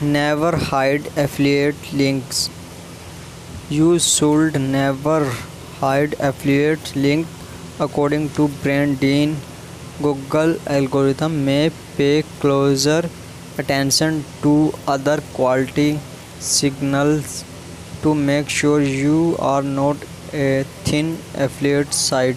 Never hide affiliate links. You should never hide affiliate link according to Brian Dean Google algorithm may pay closer attention to other quality signals to make sure you are not a thin affiliate site